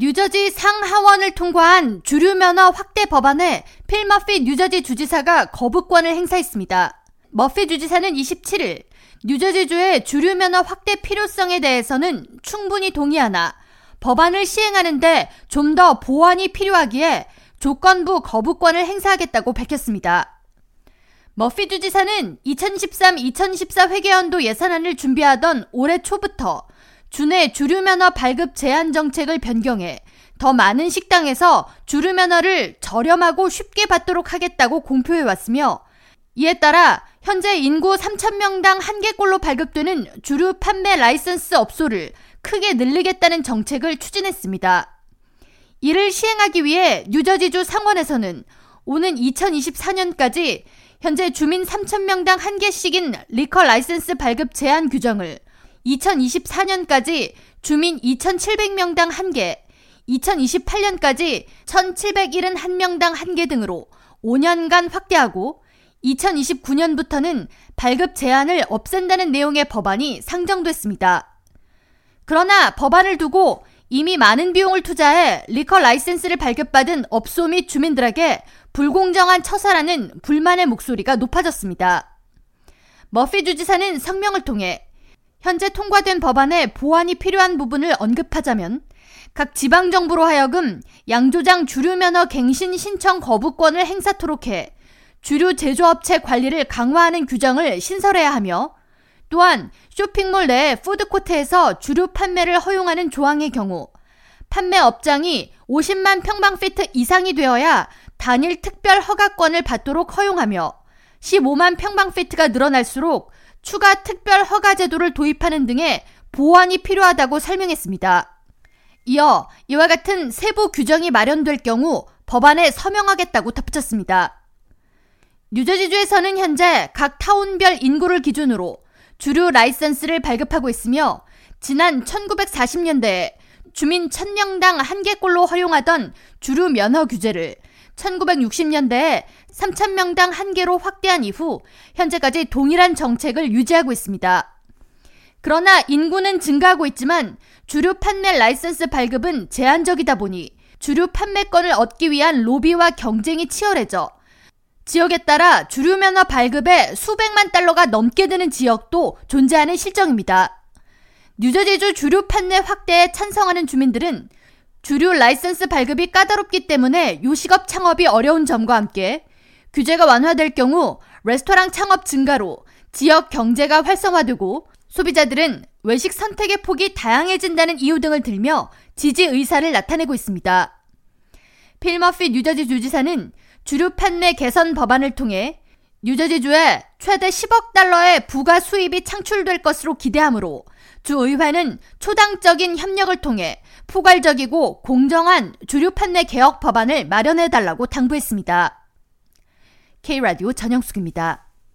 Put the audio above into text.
뉴저지 상하원을 통과한 주류 면허 확대 법안에 필 머피 뉴저지 주지사가 거부권을 행사했습니다. 머피 주지사는 27일 뉴저지주의 주류 면허 확대 필요성에 대해서는 충분히 동의하나 법안을 시행하는데 좀 더 보완이 필요하기에 조건부 거부권을 행사하겠다고 밝혔습니다. 머피 주지사는 2013-2014 회계연도 예산안을 준비하던 올해 초부터 주내 주류 면허 발급 제한 정책을 변경해 더 많은 식당에서 주류 면허를 저렴하고 쉽게 받도록 하겠다고 공표해 왔으며 이에 따라 현재 인구 3,000명당 한 개꼴로 발급되는 주류 판매 라이선스 업소를 크게 늘리겠다는 정책을 추진했습니다. 이를 시행하기 위해 뉴저지주 상원에서는 오는 2024년까지 현재 주민 3,000명당 한 개씩인 liquor license 발급 제한 규정을 2024년까지 주민 2,700명당 1개, 2028년까지 1,771명당 1개 등으로 5년간 확대하고 2029년부터는 발급 제한을 없앤다는 내용의 법안이 상정됐습니다. 그러나 법안을 두고 이미 많은 비용을 투자해 리커 라이센스를 발급받은 업소 및 주민들에게 불공정한 처사라는 불만의 목소리가 높아졌습니다. 머피 주지사는 성명을 통해 현재 통과된 법안에 보완이 필요한 부분을 언급하자면 각 지방정부로 하여금 양조장 주류면허 갱신 신청 거부권을 행사토록 해 주류 제조업체 관리를 강화하는 규정을 신설해야 하며 또한 쇼핑몰 내 푸드코트에서 주류 판매를 허용하는 조항의 경우 판매 업장이 50만 평방피트 이상이 되어야 단일 특별 허가권을 받도록 허용하며 15만 평방피트가 늘어날수록 추가 특별 허가 제도를 도입하는 등의 보완이 필요하다고 설명했습니다. 이어 이와 같은 세부 규정이 마련될 경우 법안에 서명하겠다고 덧붙였습니다. 뉴저지주에서는 현재 각 타운별 인구를 기준으로 주류 라이선스를 발급하고 있으며 지난 1940년대에 주민 1000명당 한 개꼴로 허용하던 주류 면허 규제를 1960년대에 3,000명당 한 개로 확대한 이후 현재까지 동일한 정책을 유지하고 있습니다. 그러나 인구는 증가하고 있지만 주류 판매 라이선스 발급은 제한적이다 보니 주류 판매권을 얻기 위한 로비와 경쟁이 치열해져 지역에 따라 주류 면허 발급에 수백만 달러가 넘게 드는 지역도 존재하는 실정입니다. 뉴저지주 주류 판매 확대에 찬성하는 주민들은 주류 라이선스 발급이 까다롭기 때문에 요식업 창업이 어려운 점과 함께 규제가 완화될 경우 레스토랑 창업 증가로 지역 경제가 활성화되고 소비자들은 외식 선택의 폭이 다양해진다는 이유 등을 들며 지지 의사를 나타내고 있습니다. 필머피 뉴저지 주지사는 주류 판매 개선 법안을 통해 뉴저지주에 최대 10억 달러의 부가 수입이 창출될 것으로 기대하므로 주의회는 초당적인 협력을 통해 포괄적이고 공정한 주류 판매 개혁 법안을 마련해 달라고 당부했습니다. K라디오 전영숙입니다.